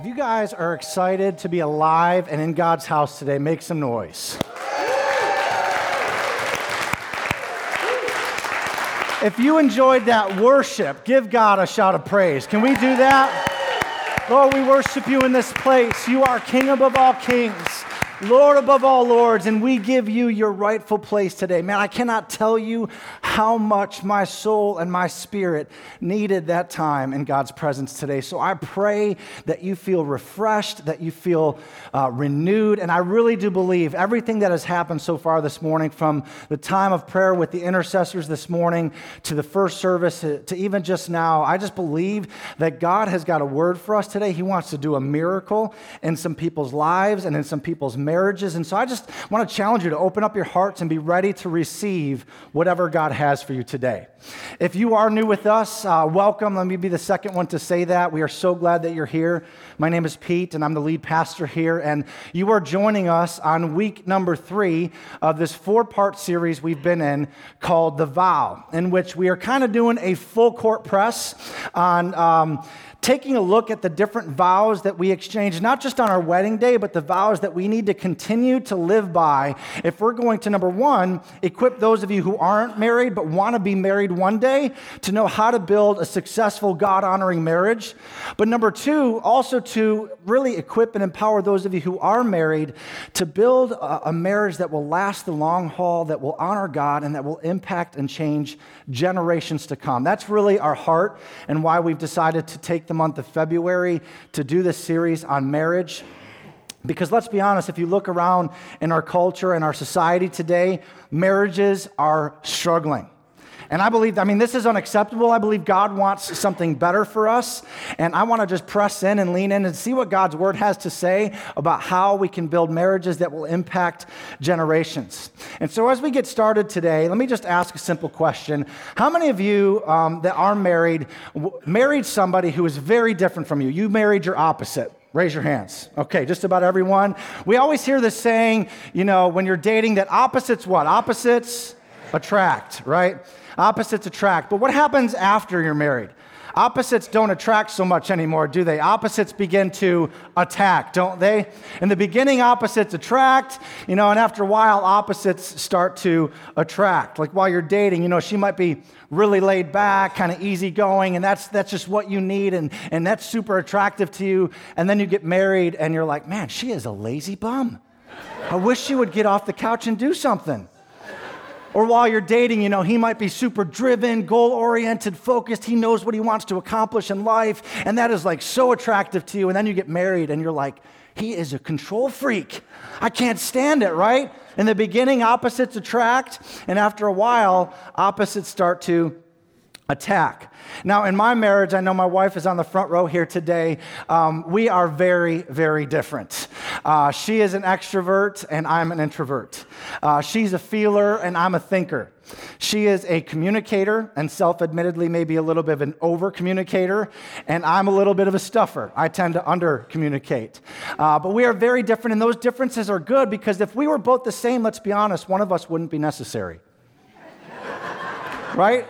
If you guys are excited to be alive and in God's house today, make some noise. If you enjoyed that worship, give God a shout of praise. Can we do that? Lord, we worship you in this place. You are King above all kings. Lord above all lords, and we give you your rightful place today. Man, I cannot tell you how much my soul and my spirit needed that time in God's presence today. So I pray that you feel refreshed, that you feel uh, renewed, and I really do believe everything that has happened so far this morning, from the time of prayer with the intercessors this morning to the first service to, to even just now, I just believe that God has got a word for us today. He wants to do a miracle in some people's lives and in some people's marriages. And so I just want to challenge you to open up your hearts and be ready to receive whatever God has for you today. If you are new with us, uh, welcome. Let me be the second one to say that. We are so glad that you're here. My name is Pete, and I'm the lead pastor here. And you are joining us on week number three of this four part series we've been in called The Vow, in which we are kind of doing a full court press on. Um, taking a look at the different vows that we exchange, not just on our wedding day, but the vows that we need to continue to live by if we're going to, number one, equip those of you who aren't married but want to be married one day to know how to build a successful, God honoring marriage. But number two, also to really equip and empower those of you who are married to build a, a marriage that will last the long haul, that will honor God, and that will impact and change generations to come. That's really our heart and why we've decided to take the month of February to do this series on marriage. Because let's be honest, if you look around in our culture and our society today, marriages are struggling. And I believe, I mean, this is unacceptable. I believe God wants something better for us. And I want to just press in and lean in and see what God's word has to say about how we can build marriages that will impact generations. And so, as we get started today, let me just ask a simple question How many of you um, that are married w- married somebody who is very different from you? You married your opposite. Raise your hands. Okay, just about everyone. We always hear this saying, you know, when you're dating, that opposites what? Opposites attract, right? Opposites attract. But what happens after you're married? Opposites don't attract so much anymore, do they? Opposites begin to attack, don't they? In the beginning, opposites attract, you know, and after a while, opposites start to attract. Like while you're dating, you know, she might be really laid back, kind of easygoing, and that's, that's just what you need, and, and that's super attractive to you. And then you get married, and you're like, man, she is a lazy bum. I wish she would get off the couch and do something. Or while you're dating, you know, he might be super driven, goal oriented, focused. He knows what he wants to accomplish in life. And that is like so attractive to you. And then you get married and you're like, he is a control freak. I can't stand it, right? In the beginning, opposites attract. And after a while, opposites start to attack. Now, in my marriage, I know my wife is on the front row here today. Um, we are very, very different. Uh, she is an extrovert, and I'm an introvert. Uh, she's a feeler, and I'm a thinker. She is a communicator, and self admittedly, maybe a little bit of an over communicator, and I'm a little bit of a stuffer. I tend to under communicate. Uh, but we are very different, and those differences are good because if we were both the same, let's be honest, one of us wouldn't be necessary. right?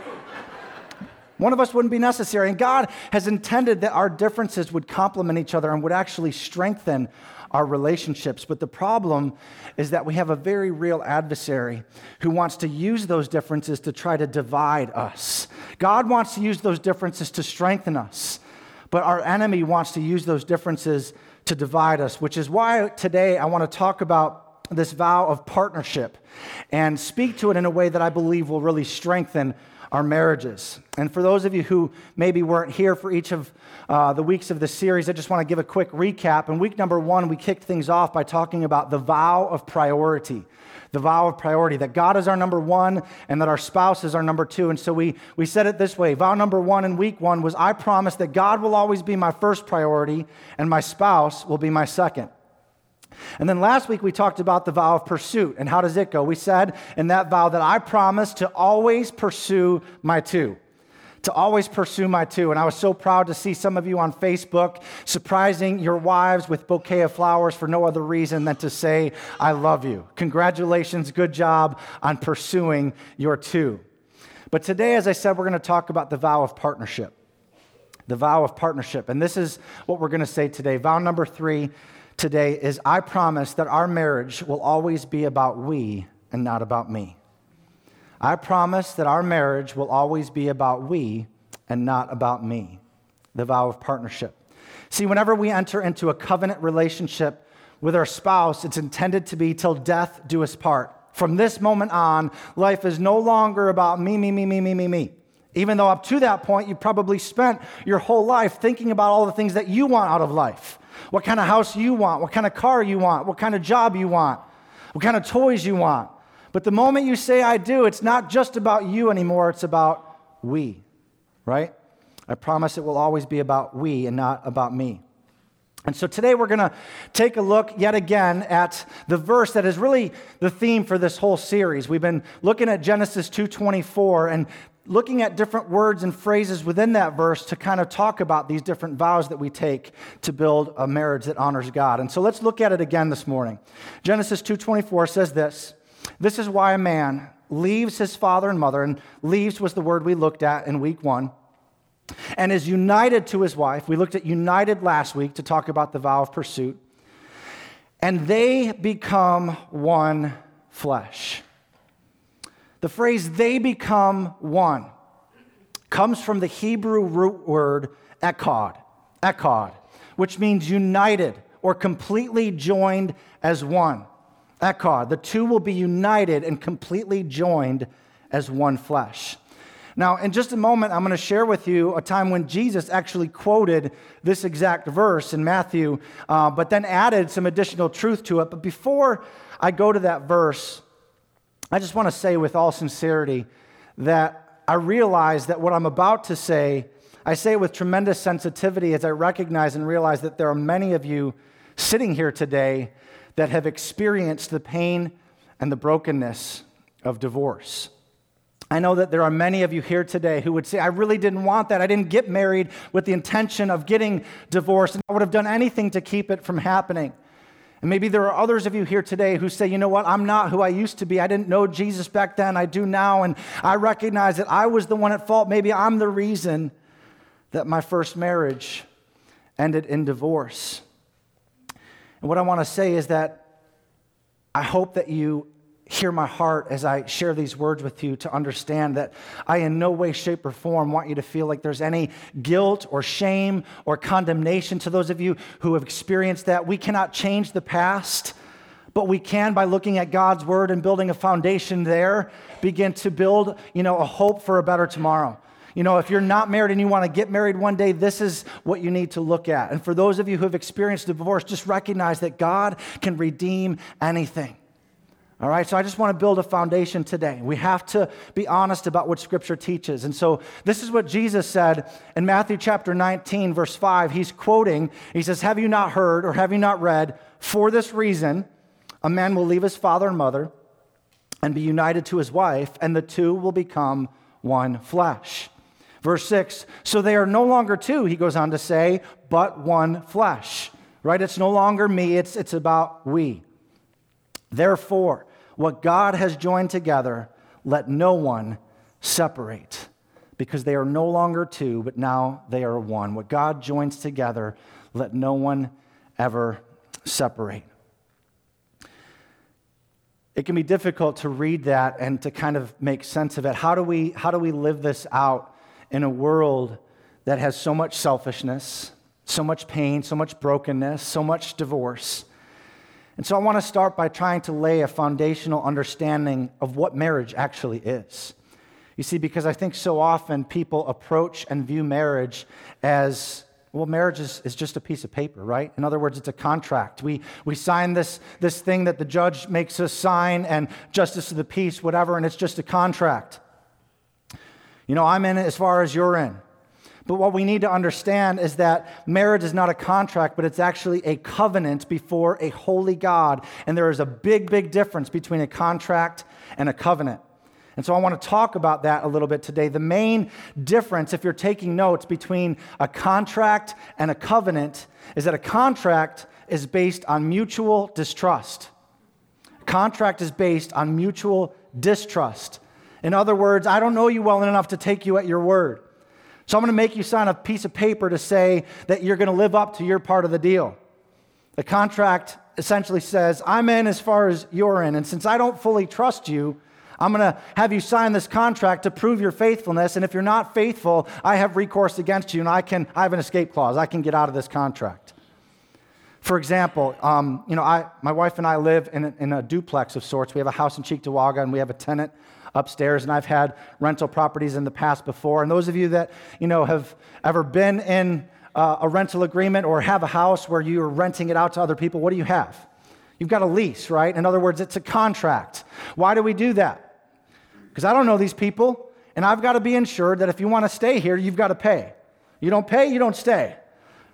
One of us wouldn't be necessary. And God has intended that our differences would complement each other and would actually strengthen our relationships. But the problem is that we have a very real adversary who wants to use those differences to try to divide us. God wants to use those differences to strengthen us, but our enemy wants to use those differences to divide us, which is why today I want to talk about this vow of partnership and speak to it in a way that I believe will really strengthen our marriages. And for those of you who maybe weren't here for each of uh, the weeks of the series, I just want to give a quick recap. In week number one, we kicked things off by talking about the vow of priority. The vow of priority, that God is our number one and that our spouse is our number two. And so we, we said it this way vow number one in week one was I promise that God will always be my first priority and my spouse will be my second. And then last week we talked about the vow of pursuit. And how does it go? We said in that vow that I promise to always pursue my two. To always pursue my two. And I was so proud to see some of you on Facebook surprising your wives with bouquet of flowers for no other reason than to say, I love you. Congratulations, good job on pursuing your two. But today, as I said, we're going to talk about the vow of partnership. the vow of partnership. And this is what we're going to say today. Vow number three today is I promise that our marriage will always be about we and not about me. I promise that our marriage will always be about we and not about me. The vow of partnership. See, whenever we enter into a covenant relationship with our spouse, it's intended to be till death do us part. From this moment on, life is no longer about me, me, me, me, me, me, me. Even though up to that point, you probably spent your whole life thinking about all the things that you want out of life. What kind of house you want, what kind of car you want, what kind of job you want, what kind of toys you want. But the moment you say, I do, it's not just about you anymore, it's about we, right? I promise it will always be about we and not about me. And so today we're going to take a look yet again at the verse that is really the theme for this whole series. We've been looking at Genesis 2:24 and looking at different words and phrases within that verse to kind of talk about these different vows that we take to build a marriage that honors God. And so let's look at it again this morning. Genesis 2:24 says this, "This is why a man leaves his father and mother and leaves was the word we looked at in week 1 and is united to his wife. We looked at united last week to talk about the vow of pursuit. And they become one flesh. The phrase they become one comes from the Hebrew root word echad, echad, which means united or completely joined as one. Echad, the two will be united and completely joined as one flesh. Now, in just a moment, I'm going to share with you a time when Jesus actually quoted this exact verse in Matthew, uh, but then added some additional truth to it. But before I go to that verse, I just want to say with all sincerity that I realize that what I'm about to say, I say with tremendous sensitivity as I recognize and realize that there are many of you sitting here today that have experienced the pain and the brokenness of divorce. I know that there are many of you here today who would say, I really didn't want that. I didn't get married with the intention of getting divorced, and I would have done anything to keep it from happening. And maybe there are others of you here today who say, you know what, I'm not who I used to be. I didn't know Jesus back then. I do now. And I recognize that I was the one at fault. Maybe I'm the reason that my first marriage ended in divorce. And what I want to say is that I hope that you hear my heart as I share these words with you to understand that I, in no way, shape, or form, want you to feel like there's any guilt or shame or condemnation to those of you who have experienced that. We cannot change the past, but we can, by looking at God's word and building a foundation there, begin to build, you know, a hope for a better tomorrow. You know, if you're not married and you want to get married one day, this is what you need to look at. And for those of you who have experienced divorce, just recognize that God can redeem anything. All right, so I just want to build a foundation today. We have to be honest about what Scripture teaches. And so this is what Jesus said in Matthew chapter 19, verse 5. He's quoting, he says, Have you not heard or have you not read? For this reason, a man will leave his father and mother and be united to his wife, and the two will become one flesh. Verse 6 So they are no longer two, he goes on to say, but one flesh. Right? It's no longer me, it's, it's about we. Therefore, what God has joined together, let no one separate, because they are no longer two, but now they are one. What God joins together, let no one ever separate. It can be difficult to read that and to kind of make sense of it. How do we, how do we live this out in a world that has so much selfishness, so much pain, so much brokenness, so much divorce? And so I want to start by trying to lay a foundational understanding of what marriage actually is. You see, because I think so often people approach and view marriage as well, marriage is, is just a piece of paper, right? In other words, it's a contract. We, we sign this, this thing that the judge makes us sign, and justice of the peace, whatever, and it's just a contract. You know, I'm in it as far as you're in. But what we need to understand is that marriage is not a contract, but it's actually a covenant before a holy God. And there is a big, big difference between a contract and a covenant. And so I want to talk about that a little bit today. The main difference, if you're taking notes, between a contract and a covenant is that a contract is based on mutual distrust. Contract is based on mutual distrust. In other words, I don't know you well enough to take you at your word. So I'm going to make you sign a piece of paper to say that you're going to live up to your part of the deal. The contract essentially says, I'm in as far as you're in. And since I don't fully trust you, I'm going to have you sign this contract to prove your faithfulness. And if you're not faithful, I have recourse against you and I can, I have an escape clause. I can get out of this contract. For example, um, you know, I, my wife and I live in a, in a duplex of sorts. We have a house in Cheektowaga and we have a tenant upstairs. And I've had rental properties in the past before. And those of you that, you know, have ever been in uh, a rental agreement or have a house where you're renting it out to other people, what do you have? You've got a lease, right? In other words, it's a contract. Why do we do that? Because I don't know these people, and I've got to be insured that if you want to stay here, you've got to pay. You don't pay, you don't stay,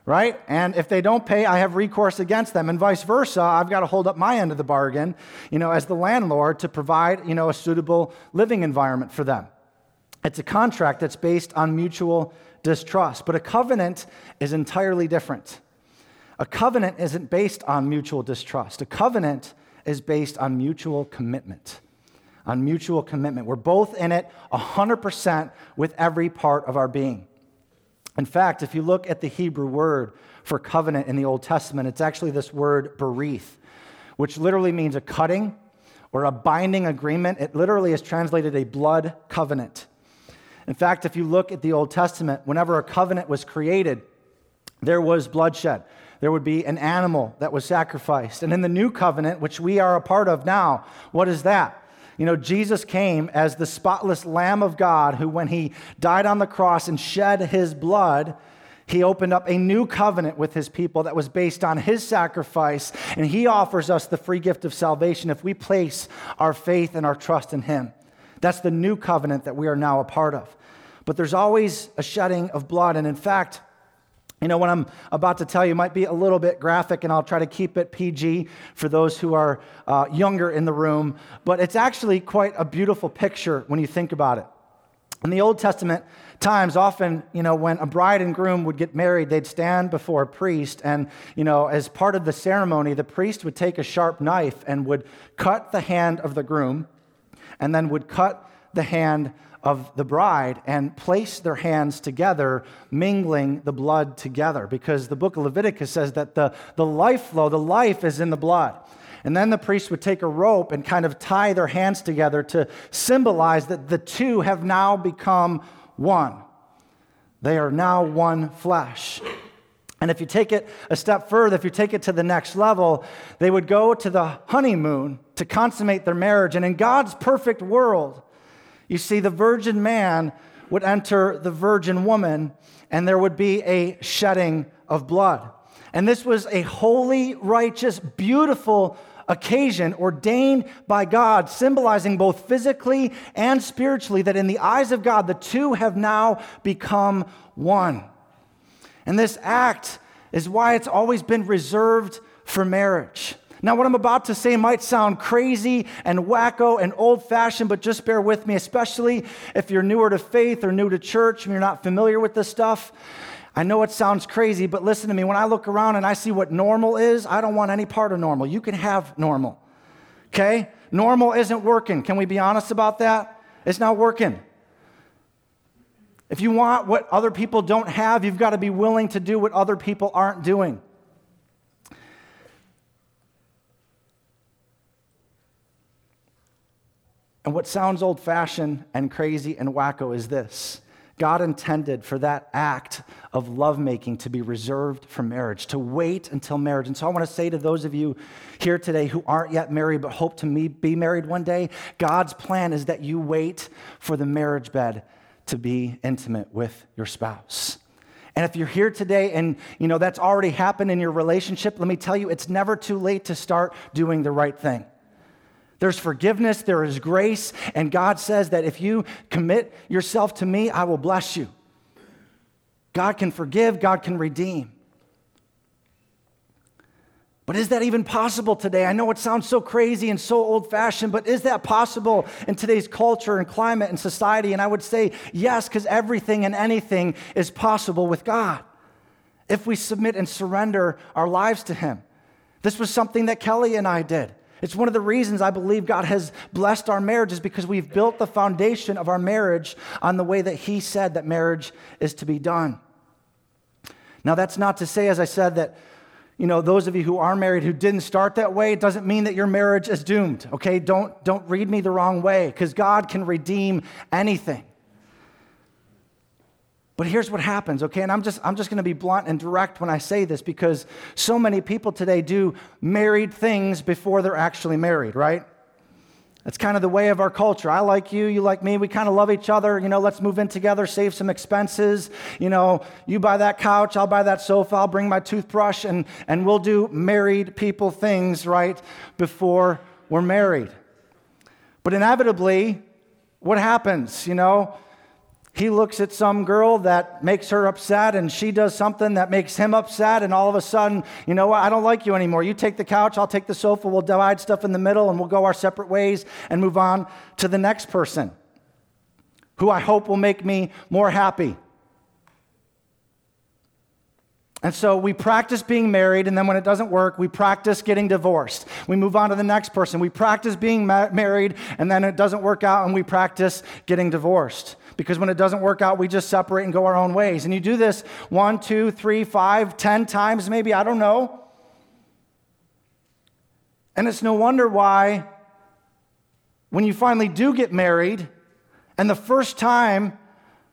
right? And if they don't pay, I have recourse against them, and vice versa. I've got to hold up my end of the bargain, you know, as the landlord to provide, you know, a suitable living environment for them. It's a contract that's based on mutual distrust, but a covenant is entirely different. A covenant isn't based on mutual distrust. A covenant is based on mutual commitment on mutual commitment. We're both in it 100% with every part of our being. In fact, if you look at the Hebrew word for covenant in the Old Testament, it's actually this word berith, which literally means a cutting or a binding agreement. It literally is translated a blood covenant. In fact, if you look at the Old Testament, whenever a covenant was created, there was bloodshed. There would be an animal that was sacrificed. And in the new covenant, which we are a part of now, what is that? You know, Jesus came as the spotless Lamb of God who, when he died on the cross and shed his blood, he opened up a new covenant with his people that was based on his sacrifice, and he offers us the free gift of salvation if we place our faith and our trust in him. That's the new covenant that we are now a part of. But there's always a shedding of blood, and in fact, you know, what I'm about to tell you might be a little bit graphic, and I'll try to keep it PG for those who are uh, younger in the room, but it's actually quite a beautiful picture when you think about it. In the Old Testament times, often, you know, when a bride and groom would get married, they'd stand before a priest, and, you know, as part of the ceremony, the priest would take a sharp knife and would cut the hand of the groom, and then would cut the hand of the bride and place their hands together, mingling the blood together. Because the book of Leviticus says that the, the life flow, the life is in the blood. And then the priest would take a rope and kind of tie their hands together to symbolize that the two have now become one. They are now one flesh. And if you take it a step further, if you take it to the next level, they would go to the honeymoon to consummate their marriage. And in God's perfect world, you see, the virgin man would enter the virgin woman, and there would be a shedding of blood. And this was a holy, righteous, beautiful occasion ordained by God, symbolizing both physically and spiritually that in the eyes of God, the two have now become one. And this act is why it's always been reserved for marriage. Now, what I'm about to say might sound crazy and wacko and old fashioned, but just bear with me, especially if you're newer to faith or new to church and you're not familiar with this stuff. I know it sounds crazy, but listen to me. When I look around and I see what normal is, I don't want any part of normal. You can have normal. Okay? Normal isn't working. Can we be honest about that? It's not working. If you want what other people don't have, you've got to be willing to do what other people aren't doing. And what sounds old fashioned and crazy and wacko is this God intended for that act of lovemaking to be reserved for marriage, to wait until marriage. And so I want to say to those of you here today who aren't yet married but hope to be married one day, God's plan is that you wait for the marriage bed to be intimate with your spouse. And if you're here today and you know that's already happened in your relationship, let me tell you it's never too late to start doing the right thing. There's forgiveness, there is grace, and God says that if you commit yourself to me, I will bless you. God can forgive, God can redeem. But is that even possible today? I know it sounds so crazy and so old fashioned, but is that possible in today's culture and climate and society? And I would say yes, because everything and anything is possible with God if we submit and surrender our lives to Him. This was something that Kelly and I did. It's one of the reasons I believe God has blessed our marriage is because we've built the foundation of our marriage on the way that He said that marriage is to be done. Now, that's not to say, as I said, that you know those of you who are married who didn't start that way it doesn't mean that your marriage is doomed okay don't don't read me the wrong way because god can redeem anything but here's what happens, okay? And I'm just, I'm just going to be blunt and direct when I say this because so many people today do married things before they're actually married, right? That's kind of the way of our culture. I like you, you like me. We kind of love each other. You know, let's move in together, save some expenses. You know, you buy that couch, I'll buy that sofa, I'll bring my toothbrush, and, and we'll do married people things, right, before we're married. But inevitably, what happens? You know, he looks at some girl that makes her upset and she does something that makes him upset and all of a sudden you know what i don't like you anymore you take the couch i'll take the sofa we'll divide stuff in the middle and we'll go our separate ways and move on to the next person who i hope will make me more happy and so we practice being married, and then when it doesn't work, we practice getting divorced. We move on to the next person. We practice being ma- married, and then it doesn't work out, and we practice getting divorced. Because when it doesn't work out, we just separate and go our own ways. And you do this one, two, three, five, ten times, maybe, I don't know. And it's no wonder why, when you finally do get married, and the first time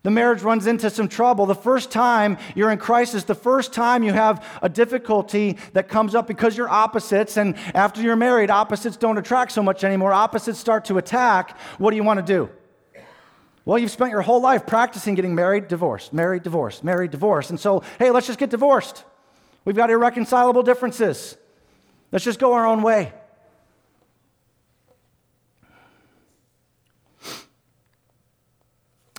the marriage runs into some trouble. The first time you're in crisis, the first time you have a difficulty that comes up because you're opposites, and after you're married, opposites don't attract so much anymore. Opposites start to attack. What do you want to do? Well, you've spent your whole life practicing getting married, divorced, married, divorced, married, divorced. And so, hey, let's just get divorced. We've got irreconcilable differences. Let's just go our own way.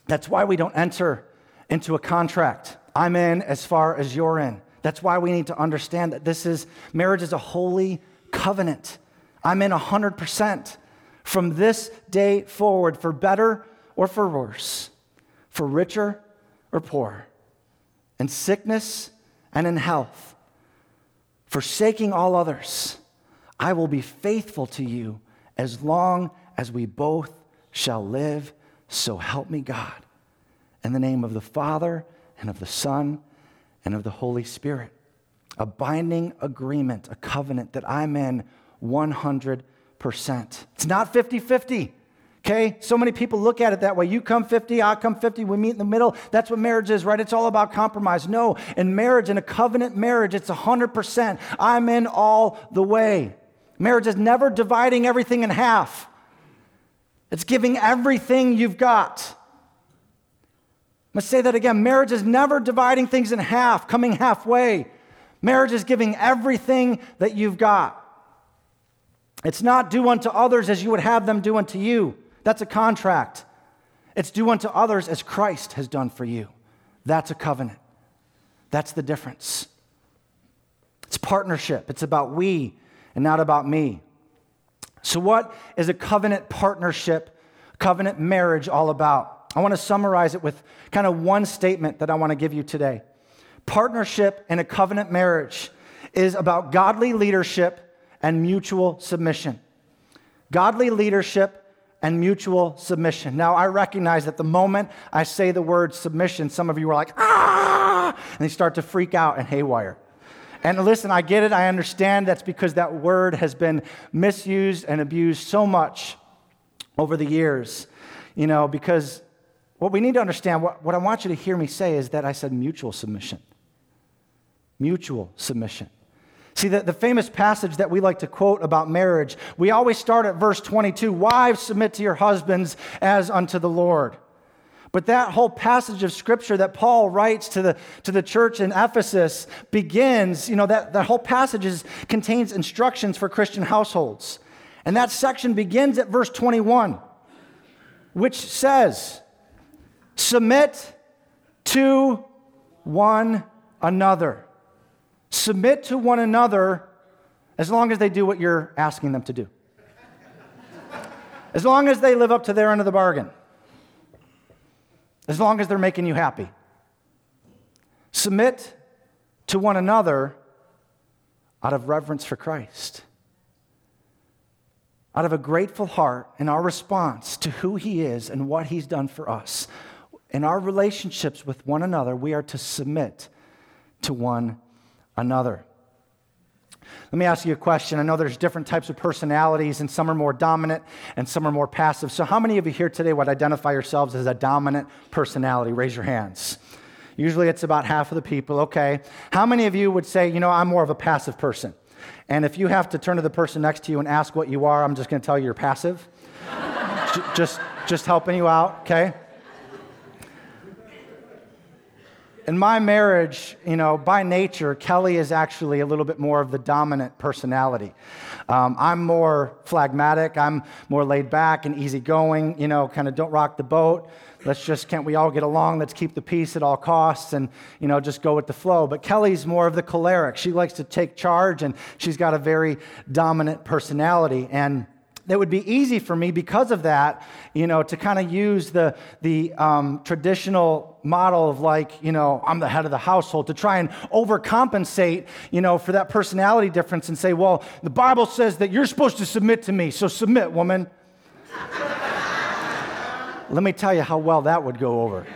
That's why we don't enter into a contract. I'm in as far as you're in. That's why we need to understand that this is marriage is a holy covenant. I'm in 100% from this day forward for better or for worse, for richer or poor, in sickness and in health, forsaking all others. I will be faithful to you as long as we both shall live so help me God. In the name of the Father, and of the Son, and of the Holy Spirit. A binding agreement, a covenant that I'm in 100%. It's not 50 50. Okay? So many people look at it that way. You come 50, I come 50, we meet in the middle. That's what marriage is, right? It's all about compromise. No, in marriage, in a covenant marriage, it's 100%. I'm in all the way. Marriage is never dividing everything in half. It's giving everything you've got. Going to say that again. Marriage is never dividing things in half, coming halfway. Marriage is giving everything that you've got. It's not do unto others as you would have them do unto you. That's a contract. It's do unto others as Christ has done for you. That's a covenant. That's the difference. It's partnership. It's about we and not about me. So, what is a covenant partnership, covenant marriage all about? I want to summarize it with kind of one statement that I want to give you today. Partnership in a covenant marriage is about godly leadership and mutual submission. Godly leadership and mutual submission. Now, I recognize that the moment I say the word submission, some of you are like, ah, and they start to freak out and haywire. And listen, I get it. I understand that's because that word has been misused and abused so much over the years. You know, because what we need to understand, what, what I want you to hear me say is that I said mutual submission. Mutual submission. See, the, the famous passage that we like to quote about marriage, we always start at verse 22 Wives, submit to your husbands as unto the Lord. But that whole passage of scripture that Paul writes to the, to the church in Ephesus begins, you know, that, that whole passage is, contains instructions for Christian households. And that section begins at verse 21, which says, Submit to one another. Submit to one another as long as they do what you're asking them to do. As long as they live up to their end of the bargain as long as they're making you happy. Submit to one another out of reverence for Christ. out of a grateful heart in our response to who He is and what He's done for us, in our relationships with one another, we are to submit to one another. Let me ask you a question. I know there's different types of personalities, and some are more dominant and some are more passive. So, how many of you here today would identify yourselves as a dominant personality? Raise your hands. Usually it's about half of the people. Okay. How many of you would say, you know, I'm more of a passive person? And if you have to turn to the person next to you and ask what you are, I'm just going to tell you you're passive. just, just helping you out, okay? In my marriage, you know, by nature, Kelly is actually a little bit more of the dominant personality. Um, I'm more phlegmatic, I'm more laid back and easygoing, you know, kind of don't rock the boat. Let's just, can't we all get along? Let's keep the peace at all costs and, you know, just go with the flow. But Kelly's more of the choleric. She likes to take charge and she's got a very dominant personality. And that would be easy for me because of that, you know, to kind of use the, the um, traditional model of like, you know, I'm the head of the household to try and overcompensate, you know, for that personality difference and say, well, the Bible says that you're supposed to submit to me, so submit, woman. Let me tell you how well that would go over.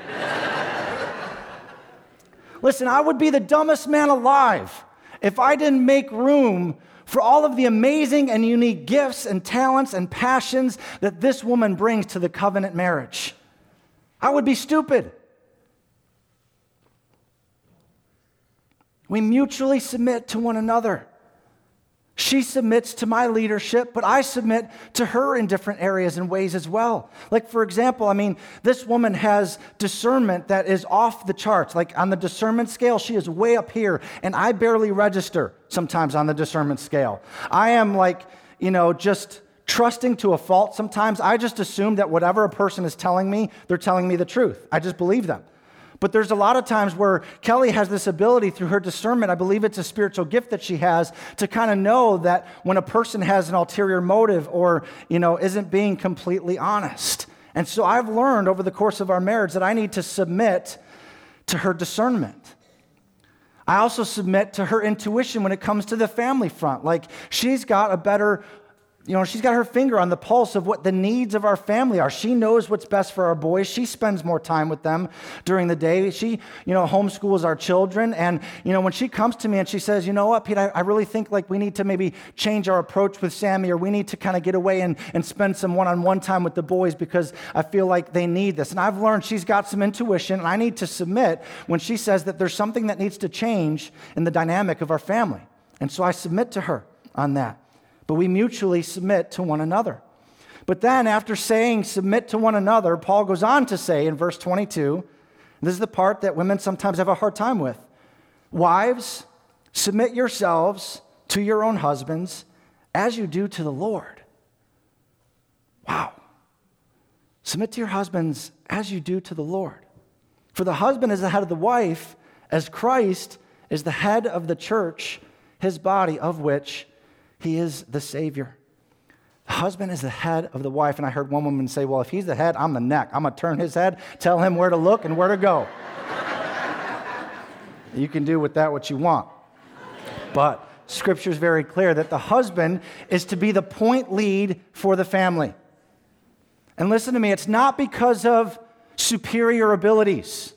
Listen, I would be the dumbest man alive if I didn't make room for all of the amazing and unique gifts and talents and passions that this woman brings to the covenant marriage. I would be stupid. We mutually submit to one another. She submits to my leadership, but I submit to her in different areas and ways as well. Like, for example, I mean, this woman has discernment that is off the charts. Like, on the discernment scale, she is way up here, and I barely register sometimes on the discernment scale. I am like, you know, just trusting to a fault sometimes. I just assume that whatever a person is telling me, they're telling me the truth. I just believe them. But there's a lot of times where Kelly has this ability through her discernment. I believe it's a spiritual gift that she has to kind of know that when a person has an ulterior motive or, you know, isn't being completely honest. And so I've learned over the course of our marriage that I need to submit to her discernment. I also submit to her intuition when it comes to the family front. Like she's got a better you know, she's got her finger on the pulse of what the needs of our family are. She knows what's best for our boys. She spends more time with them during the day. She, you know, homeschools our children. And, you know, when she comes to me and she says, you know what, Pete, I, I really think like we need to maybe change our approach with Sammy or we need to kind of get away and, and spend some one on one time with the boys because I feel like they need this. And I've learned she's got some intuition and I need to submit when she says that there's something that needs to change in the dynamic of our family. And so I submit to her on that but we mutually submit to one another. But then, after saying submit to one another, Paul goes on to say in verse 22 this is the part that women sometimes have a hard time with Wives, submit yourselves to your own husbands as you do to the Lord. Wow. Submit to your husbands as you do to the Lord. For the husband is the head of the wife, as Christ is the head of the church, his body, of which he is the Savior. The husband is the head of the wife. And I heard one woman say, Well, if he's the head, I'm the neck. I'm going to turn his head, tell him where to look and where to go. you can do with that what you want. But scripture is very clear that the husband is to be the point lead for the family. And listen to me, it's not because of superior abilities,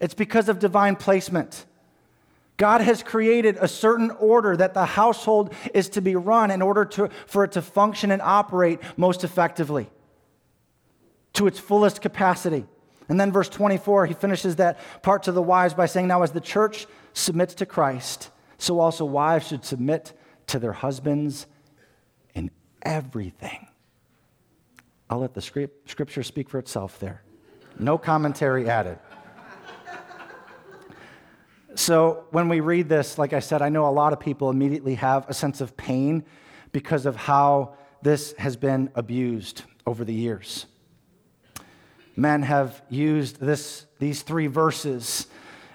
it's because of divine placement. God has created a certain order that the household is to be run in order to, for it to function and operate most effectively to its fullest capacity. And then, verse 24, he finishes that part to the wives by saying, Now, as the church submits to Christ, so also wives should submit to their husbands in everything. I'll let the scripture speak for itself there. No commentary added. So when we read this, like I said, I know a lot of people immediately have a sense of pain because of how this has been abused over the years. Men have used this, these three verses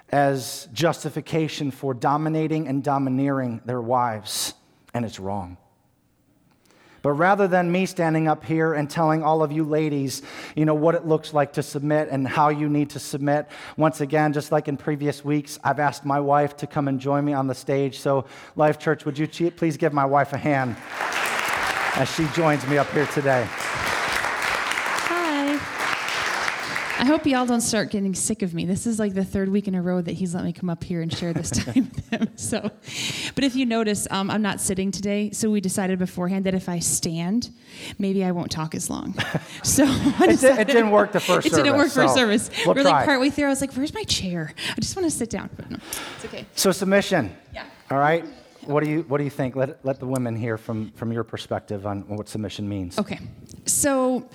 as justification for dominating and domineering their wives, and it's wrong. But rather than me standing up here and telling all of you ladies, you know, what it looks like to submit and how you need to submit, once again, just like in previous weeks, I've asked my wife to come and join me on the stage. So, Life Church, would you please give my wife a hand? as she joins me up here today. I hope y'all don't start getting sick of me. This is like the third week in a row that he's let me come up here and share this time with him. So, but if you notice, um, I'm not sitting today, so we decided beforehand that if I stand, maybe I won't talk as long. So it, did, it, didn't work the first. It service, didn't work so first service. We'll We're try. like partway through. I was like, "Where's my chair? I just want to sit down." But no, it's okay. So submission. Yeah. All right. What do you What do you think? Let Let the women hear from from your perspective on what submission means. Okay. So,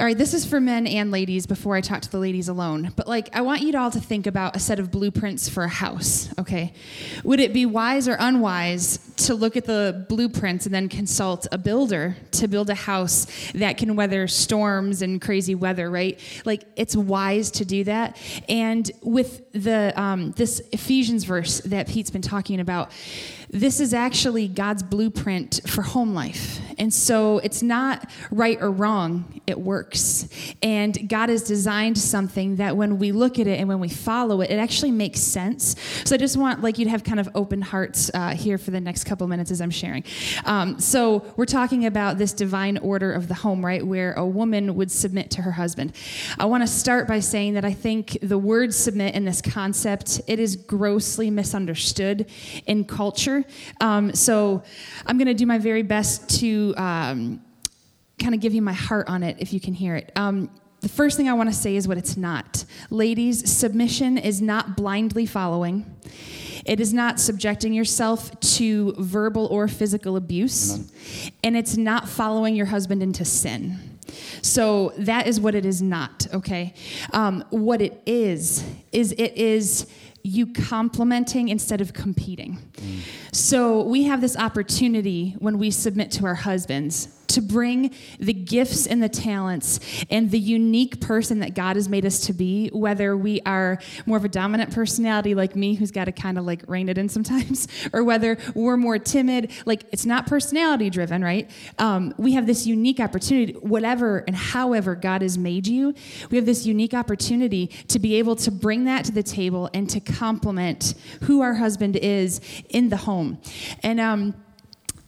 all right, this is for men and ladies before I talk to the ladies alone. But, like, I want you all to think about a set of blueprints for a house, okay? Would it be wise or unwise to look at the blueprints and then consult a builder to build a house that can weather storms and crazy weather, right? Like, it's wise to do that. And with the um, this Ephesians verse that Pete's been talking about, this is actually God's blueprint for home life. And so it's not right or wrong, it works. And God has designed something that when we look at it and when we follow it, it actually makes sense. So I just want like you to have kind of open hearts uh, here for the next couple minutes as I'm sharing. Um, so we're talking about this divine order of the home, right? Where a woman would submit to her husband. I want to start by saying that I think the word submit in this concept, it is grossly misunderstood in culture. Um, so I'm going to do my very best to um, kind of give you my heart on it if you can hear it. Um, the first thing I want to say is what it's not. Ladies, submission is not blindly following. It is not subjecting yourself to verbal or physical abuse. Amen. And it's not following your husband into sin. So that is what it is not, okay? Um, what it is, is it is you complementing instead of competing. Mm. So we have this opportunity when we submit to our husbands to bring the gifts and the talents and the unique person that God has made us to be, whether we are more of a dominant personality like me, who's got to kind of like rein it in sometimes, or whether we're more timid. Like it's not personality driven, right? Um, we have this unique opportunity, whatever and however God has made you, we have this unique opportunity to be able to bring that to the table and to complement who our husband is in the home. And, um,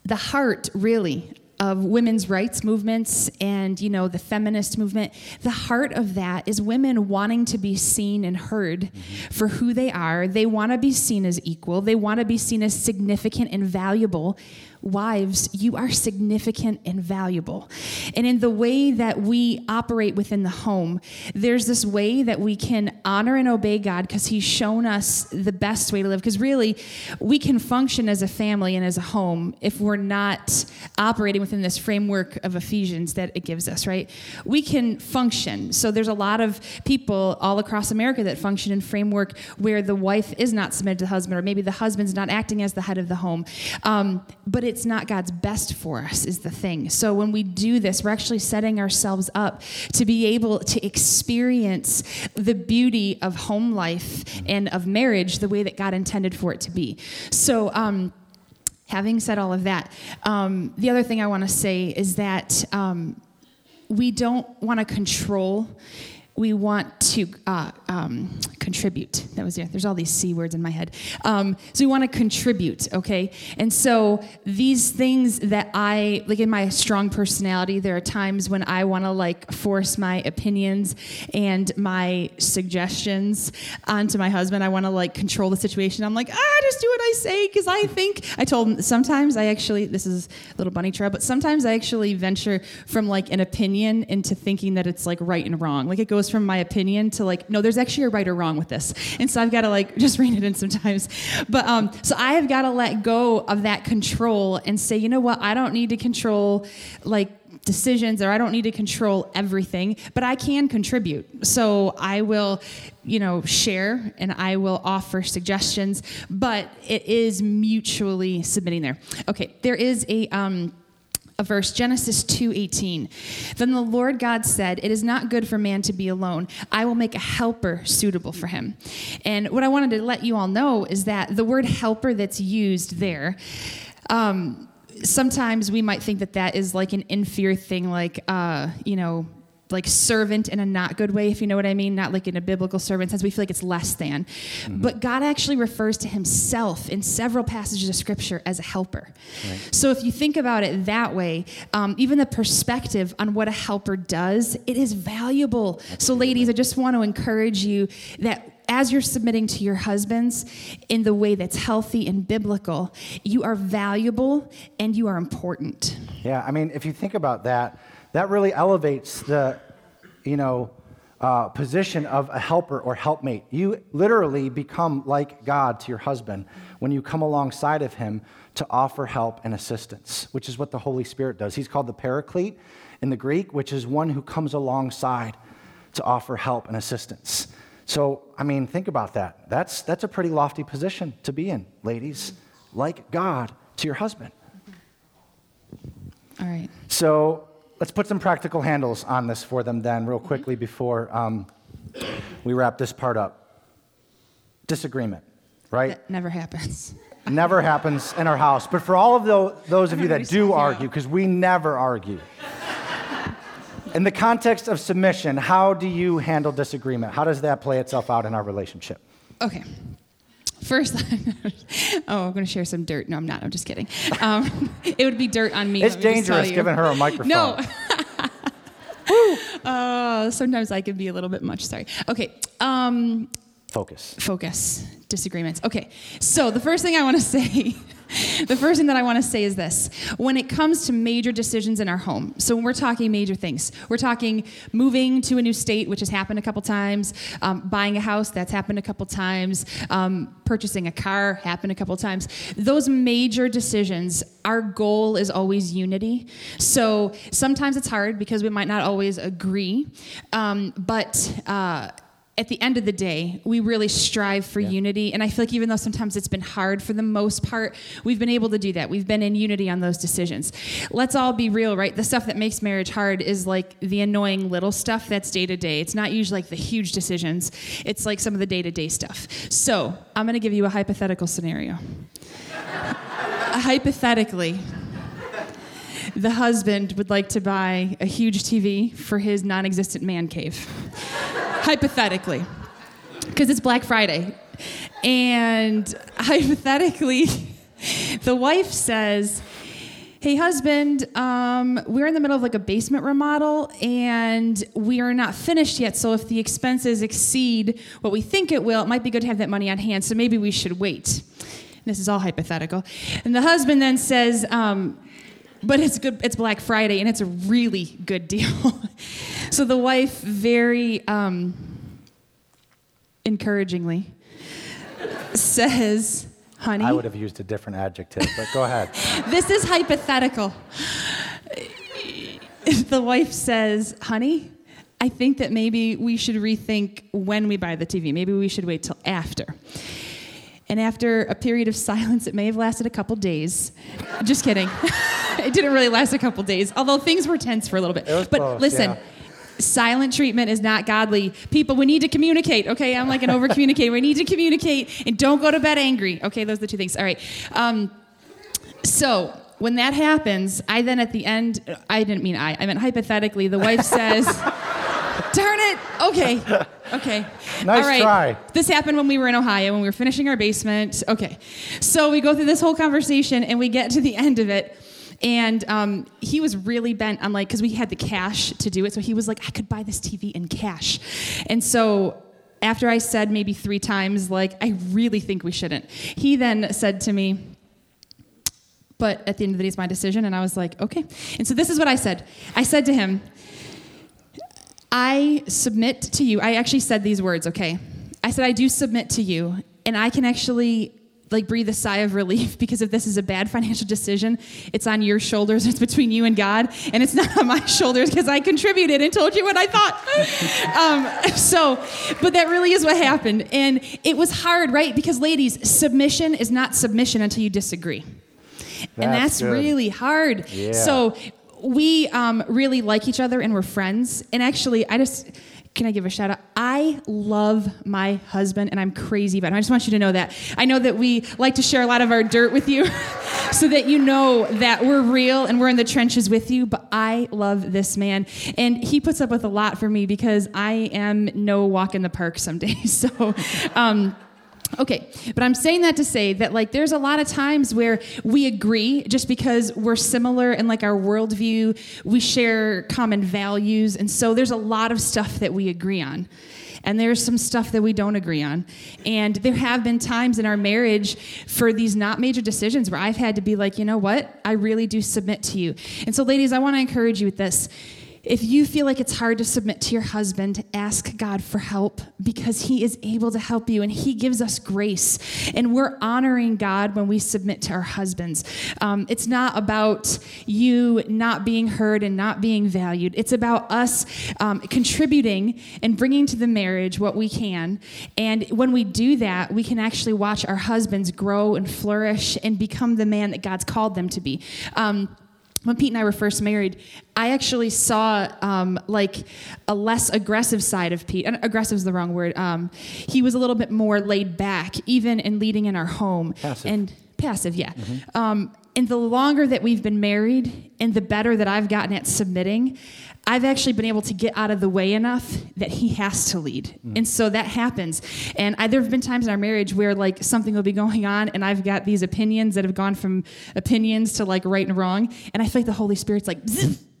the heart really of women's rights movements and you know the feminist movement the heart of that is women wanting to be seen and heard mm-hmm. for who they are they want to be seen as equal they want to be seen as significant and valuable wives, you are significant and valuable. And in the way that we operate within the home, there's this way that we can honor and obey God because He's shown us the best way to live. Because really, we can function as a family and as a home if we're not operating within this framework of Ephesians that it gives us, right? We can function. So there's a lot of people all across America that function in framework where the wife is not submitted to the husband, or maybe the husband's not acting as the head of the home. Um, but it it's not God's best for us, is the thing. So when we do this, we're actually setting ourselves up to be able to experience the beauty of home life and of marriage the way that God intended for it to be. So, um, having said all of that, um, the other thing I want to say is that um, we don't want to control we want to uh, um, contribute. That was. There's all these C words in my head. Um, so we want to contribute, okay? And so these things that I, like in my strong personality, there are times when I want to like force my opinions and my suggestions onto my husband. I want to like control the situation. I'm like, ah, just do what I say because I think. I told him sometimes I actually, this is a little bunny trail, but sometimes I actually venture from like an opinion into thinking that it's like right and wrong. Like it goes from my opinion to like, no, there's actually a right or wrong with this. And so I've got to like just rein it in sometimes. But um, so I have got to let go of that control and say, you know what, I don't need to control like decisions or I don't need to control everything, but I can contribute. So I will, you know, share and I will offer suggestions, but it is mutually submitting there. Okay, there is a um a verse genesis 2.18 then the lord god said it is not good for man to be alone. I will make a helper suitable for him. And what i wanted to let you all know is that the word helper that's used there um, sometimes we might think that that is like an inferior thing like uh, you know like servant in a not good way, if you know what I mean, not like in a biblical servant sense. We feel like it's less than. Mm-hmm. But God actually refers to himself in several passages of scripture as a helper. Right. So if you think about it that way, um, even the perspective on what a helper does, it is valuable. Absolutely. So, ladies, I just want to encourage you that as you're submitting to your husbands in the way that's healthy and biblical, you are valuable and you are important. Yeah, I mean, if you think about that, that really elevates the, you know, uh, position of a helper or helpmate. You literally become like God to your husband when you come alongside of him to offer help and assistance, which is what the Holy Spirit does. He's called the paraclete in the Greek, which is one who comes alongside to offer help and assistance. So, I mean, think about that. That's, that's a pretty lofty position to be in, ladies, like God to your husband. All right. So, let's put some practical handles on this for them then, real quickly, before um, we wrap this part up. Disagreement, right? That never happens. never happens in our house. But for all of the, those of you that do argue, because we never argue, in the context of submission, how do you handle disagreement? How does that play itself out in our relationship? Okay. First, oh, I'm going to share some dirt. No, I'm not. I'm just kidding. Um, it would be dirt on me. It's dangerous giving her a microphone. No. uh, sometimes I can be a little bit much. Sorry. Okay. Um, focus. Focus. Disagreements. Okay. So the first thing I want to say the first thing that I want to say is this. When it comes to major decisions in our home, so when we're talking major things, we're talking moving to a new state, which has happened a couple times, um, buying a house, that's happened a couple times, um, purchasing a car, happened a couple times. Those major decisions, our goal is always unity. So sometimes it's hard because we might not always agree, um, but uh, at the end of the day, we really strive for yeah. unity. And I feel like even though sometimes it's been hard for the most part, we've been able to do that. We've been in unity on those decisions. Let's all be real, right? The stuff that makes marriage hard is like the annoying little stuff that's day to day. It's not usually like the huge decisions, it's like some of the day to day stuff. So I'm going to give you a hypothetical scenario. hypothetically, the husband would like to buy a huge TV for his non existent man cave hypothetically, because it's Black Friday. And hypothetically, the wife says, Hey, husband, um, we're in the middle of like a basement remodel and we are not finished yet. So if the expenses exceed what we think it will, it might be good to have that money on hand. So maybe we should wait. This is all hypothetical. And the husband then says, um, but it's good it's black friday and it's a really good deal. So the wife very um, encouragingly says honey i would have used a different adjective but go ahead. this is hypothetical. The wife says honey i think that maybe we should rethink when we buy the tv maybe we should wait till after and after a period of silence, it may have lasted a couple days. Just kidding. it didn't really last a couple days, although things were tense for a little bit. but close, listen, yeah. silent treatment is not godly. People, we need to communicate, okay? I'm like an over communicator. we need to communicate and don't go to bed angry. Okay, those are the two things. All right. Um, so when that happens, I then at the end, I didn't mean I, I meant hypothetically, the wife says, Darn. Okay. Okay. nice All right. try. This happened when we were in Ohio, when we were finishing our basement. Okay. So we go through this whole conversation and we get to the end of it. And um, he was really bent on like, because we had the cash to do it. So he was like, I could buy this TV in cash. And so after I said maybe three times, like, I really think we shouldn't, he then said to me, but at the end of the day, it's my decision. And I was like, okay. And so this is what I said I said to him, I submit to you. I actually said these words, okay? I said, I do submit to you, and I can actually like breathe a sigh of relief because if this is a bad financial decision, it's on your shoulders, it's between you and God, and it's not on my shoulders because I contributed and told you what I thought. um, so, but that really is what happened. And it was hard, right? Because, ladies, submission is not submission until you disagree. That's and that's good. really hard. Yeah. So we um, really like each other and we're friends. And actually, I just can I give a shout out? I love my husband and I'm crazy about him. I just want you to know that. I know that we like to share a lot of our dirt with you, so that you know that we're real and we're in the trenches with you. But I love this man. And he puts up with a lot for me because I am no walk in the park some days. So, um, Okay, but I'm saying that to say that like there's a lot of times where we agree just because we're similar in like our worldview, we share common values, and so there's a lot of stuff that we agree on. And there's some stuff that we don't agree on. And there have been times in our marriage for these not major decisions where I've had to be like, you know what? I really do submit to you. And so, ladies, I want to encourage you with this if you feel like it's hard to submit to your husband, ask God for help because He is able to help you and He gives us grace. And we're honoring God when we submit to our husbands. Um, it's not about you not being heard and not being valued, it's about us um, contributing and bringing to the marriage what we can. And when we do that, we can actually watch our husbands grow and flourish and become the man that God's called them to be. Um, when Pete and I were first married, I actually saw um, like a less aggressive side of Pete. aggressive is the wrong word. Um, he was a little bit more laid back, even in leading in our home. Passive. And passive, yeah. Mm-hmm. Um, and the longer that we've been married, and the better that I've gotten at submitting, I've actually been able to get out of the way enough that he has to lead. Mm. And so that happens. And I, there have been times in our marriage where like something will be going on and I've got these opinions that have gone from opinions to like right and wrong. And I feel like the Holy Spirit's like,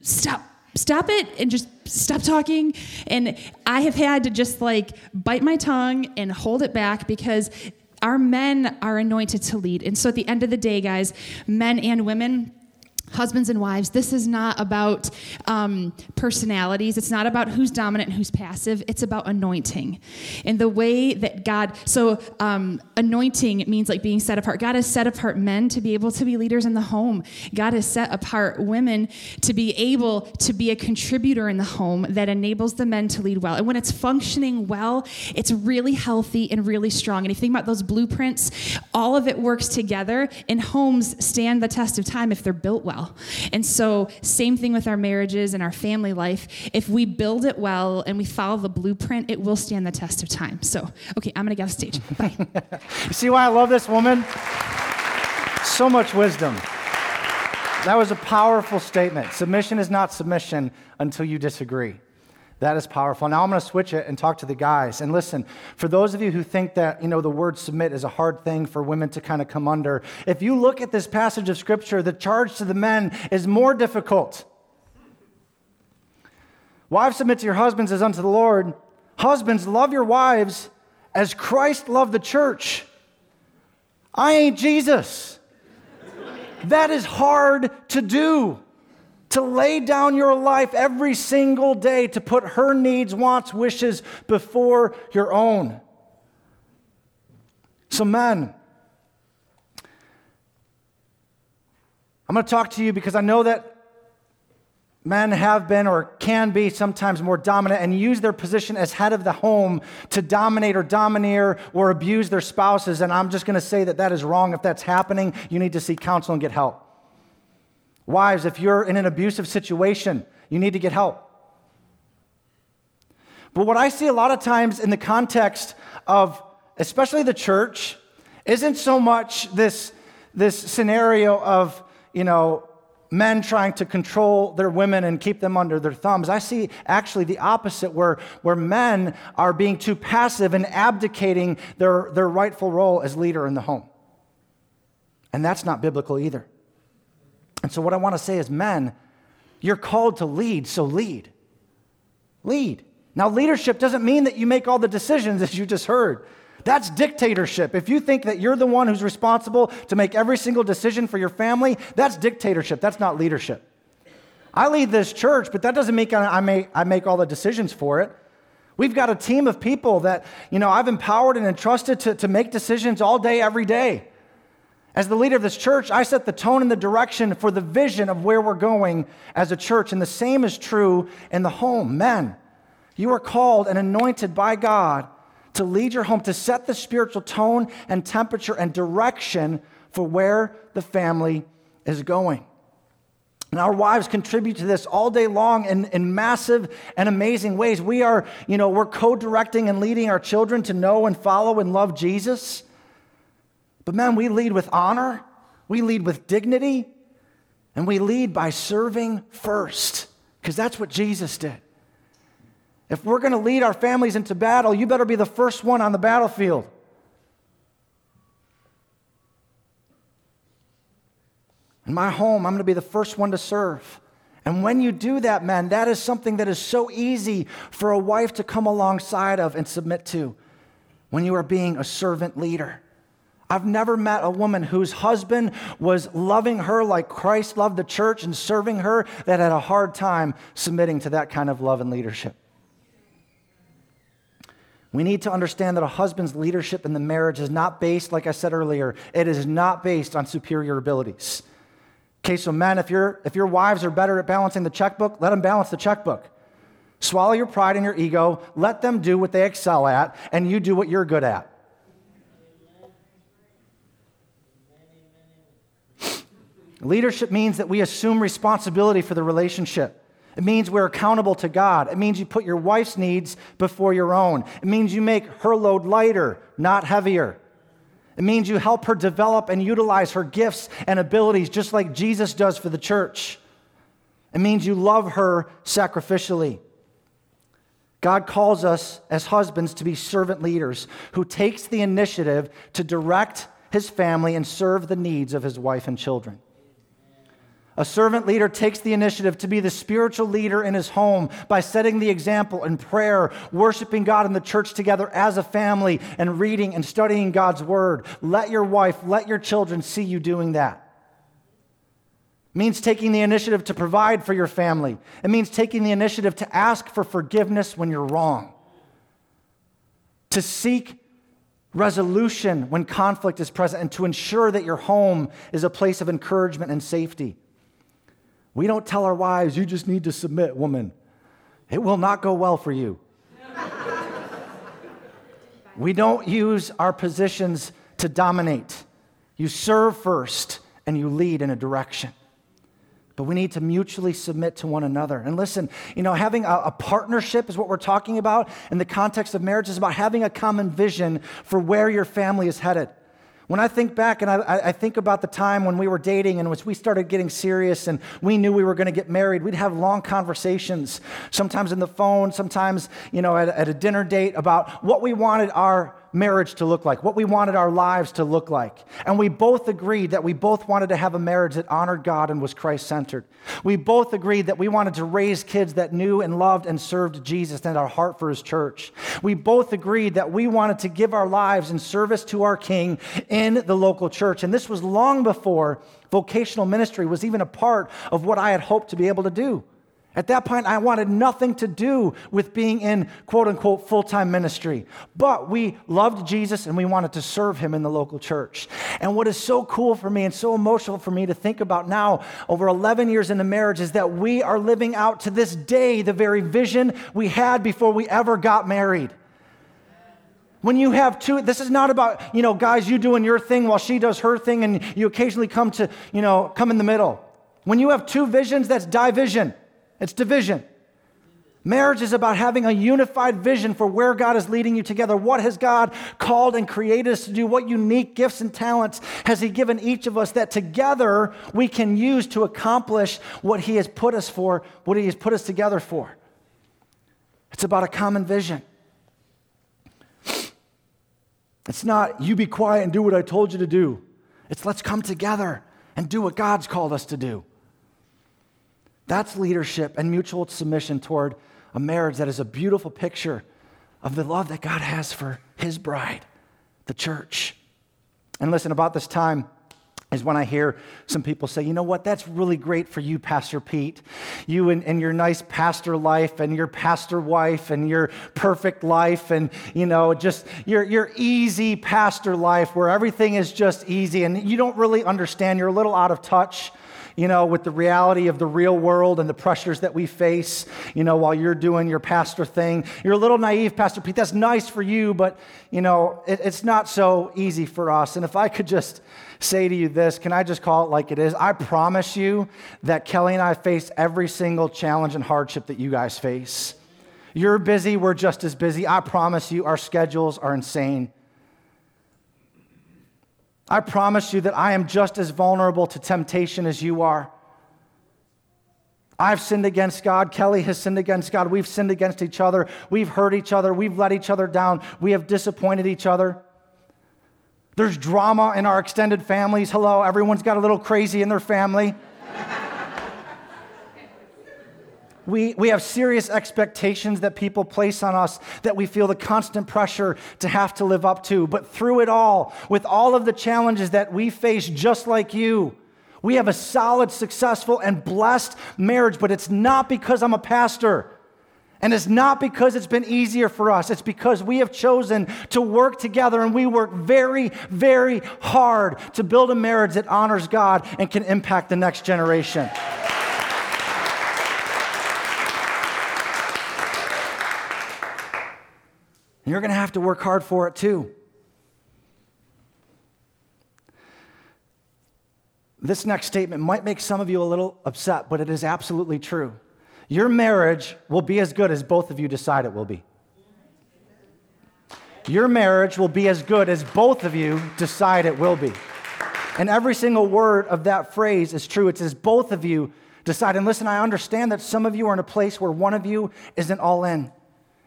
stop, stop it and just stop talking. And I have had to just like bite my tongue and hold it back because our men are anointed to lead. And so at the end of the day, guys, men and women, husbands and wives, this is not about um, personalities. It's not about who's dominant and who's passive. It's about anointing. And the way that God, so um, anointing means like being set apart. God has set apart men to be able to be leaders in the home. God has set apart women to be able to be a contributor in the home that enables the men to lead well. And when it's functioning well, it's really healthy and really strong. And if you think about those blueprints, all of it works together, and homes stand the test of time if they're built well well. And so, same thing with our marriages and our family life. If we build it well and we follow the blueprint, it will stand the test of time. So, okay, I'm going to get off stage. Bye. you see why I love this woman? So much wisdom. That was a powerful statement. Submission is not submission until you disagree. That is powerful. Now I'm going to switch it and talk to the guys. And listen, for those of you who think that, you know, the word submit is a hard thing for women to kind of come under, if you look at this passage of scripture, the charge to the men is more difficult. Wives, submit to your husbands as unto the Lord. Husbands, love your wives as Christ loved the church. I ain't Jesus. That is hard to do to lay down your life every single day to put her needs, wants, wishes before your own. So, men, I'm going to talk to you because I know that men have been or can be sometimes more dominant and use their position as head of the home to dominate or domineer or abuse their spouses. And I'm just going to say that that is wrong. If that's happening, you need to seek counsel and get help. Wives, if you're in an abusive situation, you need to get help. But what I see a lot of times in the context of, especially the church, isn't so much this, this scenario of, you know, men trying to control their women and keep them under their thumbs. I see actually the opposite, where, where men are being too passive and abdicating their, their rightful role as leader in the home. And that's not biblical either. And so, what I want to say is, men, you're called to lead, so lead. Lead. Now, leadership doesn't mean that you make all the decisions as you just heard. That's dictatorship. If you think that you're the one who's responsible to make every single decision for your family, that's dictatorship. That's not leadership. I lead this church, but that doesn't mean I make, I make all the decisions for it. We've got a team of people that, you know, I've empowered and entrusted to, to make decisions all day, every day. As the leader of this church, I set the tone and the direction for the vision of where we're going as a church. And the same is true in the home. Men, you are called and anointed by God to lead your home, to set the spiritual tone and temperature and direction for where the family is going. And our wives contribute to this all day long in, in massive and amazing ways. We are, you know, we're co-directing and leading our children to know and follow and love Jesus. But man, we lead with honor, We lead with dignity and we lead by serving first because that's what Jesus did. If we're going to lead our families into battle, you better be the first one on the battlefield. In my home, I'm going to be the first one to serve. And when you do that, man, that is something that is so easy for a wife to come alongside of and submit to when you are being a servant leader. I've never met a woman whose husband was loving her like Christ loved the church and serving her that had a hard time submitting to that kind of love and leadership. We need to understand that a husband's leadership in the marriage is not based, like I said earlier, it is not based on superior abilities. Okay, so men, if, you if your wives are better at balancing the checkbook, let them balance the checkbook. Swallow your pride and your ego, let them do what they excel at, and you do what you're good at. Leadership means that we assume responsibility for the relationship. It means we're accountable to God. It means you put your wife's needs before your own. It means you make her load lighter, not heavier. It means you help her develop and utilize her gifts and abilities just like Jesus does for the church. It means you love her sacrificially. God calls us as husbands to be servant leaders who takes the initiative to direct his family and serve the needs of his wife and children. A servant leader takes the initiative to be the spiritual leader in his home by setting the example in prayer, worshiping God in the church together as a family, and reading and studying God's word. Let your wife, let your children see you doing that. It means taking the initiative to provide for your family. It means taking the initiative to ask for forgiveness when you're wrong, to seek resolution when conflict is present, and to ensure that your home is a place of encouragement and safety. We don't tell our wives, you just need to submit, woman. It will not go well for you. we don't use our positions to dominate. You serve first and you lead in a direction. But we need to mutually submit to one another. And listen, you know, having a, a, partnership is what we're talking about in the context of marriage, is about having a common vision for where your family is headed. When I think back and I, I, think about the time when we were dating and we started getting serious and we knew we were going to get married, we'd have long conversations, sometimes in the phone, sometimes, you know, at, at a dinner date about what we wanted our marriage to look like, what we wanted our lives to look like. And we both agreed that we both wanted to have a marriage that honored God and was Christ centered. We both agreed that we wanted to raise kids that knew and loved and served Jesus and our heart for his church. We both agreed that we wanted to give our lives in service to our King in the local church. And this was long before vocational ministry was even a part of what I had hoped to be able to do. At that point, I wanted nothing to do with being in quote unquote full time ministry. But we loved Jesus and we wanted to serve him in the local church. And what is so cool for me and so emotional for me to think about now, over 11 years into marriage, is that we are living out to this day the very vision we had before we ever got married. When you have two, this is not about, you know, guys, you doing your thing while she does her thing and you occasionally come to, you know, come in the middle. When you have two visions, that's division. It's division. Marriage is about having a unified vision for where God is leading you together. What has God called and created us to do? What unique gifts and talents has He given each of us that together we can use to accomplish what He has put us for, what He has put us together for? It's about a common vision. It's not you be quiet and do what I told you to do. It's let's come together and do what God's called us to do. That's leadership and mutual submission toward a marriage that is a beautiful picture of the love that God has for his bride, the church. And listen, about this time, is when I hear some people say, you know what, that's really great for you, Pastor Pete. You and, and, your nice pastor life and your pastor wife and your perfect life and, you know, just your, your easy pastor life where everything is just easy and you don't really understand. You're a little out of touch you know, with the reality of the real world and the pressures that we face, you know, while you're doing your pastor thing. You're a little naive, Pastor Pete. That's nice for you, but, you know, it, it's not so easy for us. And if I could just say to you this, can I just call it like it is? I promise you that Kelly and I face every single challenge and hardship that you guys face. You're busy, we're just as busy. I promise you, our schedules are insane. I promise you that I am just as vulnerable to temptation as you are. I've sinned against God. Kelly has sinned against God. We've sinned against each other. We've hurt each other. We've let each other down. We have disappointed each other. There's drama in our extended families. Hello, everyone's got a little crazy in their family. We, we have serious expectations that people place on us that we feel the constant pressure to have to live up to. But through it all, with all of the challenges that we face, just like you, we have a solid, successful, and blessed marriage. But it's not because I'm a pastor. And it's not because it's been easier for us, it's because we have chosen to work together and we work very, very hard to build a marriage that honors God and can impact the next generation. You're going to have to work hard for it too. This next statement might make some of you a little upset, but it is absolutely true. Your marriage will be as good as both of you decide it will be. Your marriage will be as good as both of you decide it will be. And every single word of that phrase is true. It's as both of you decide. And listen, I understand that some of you are in a place where one of you isn't all in.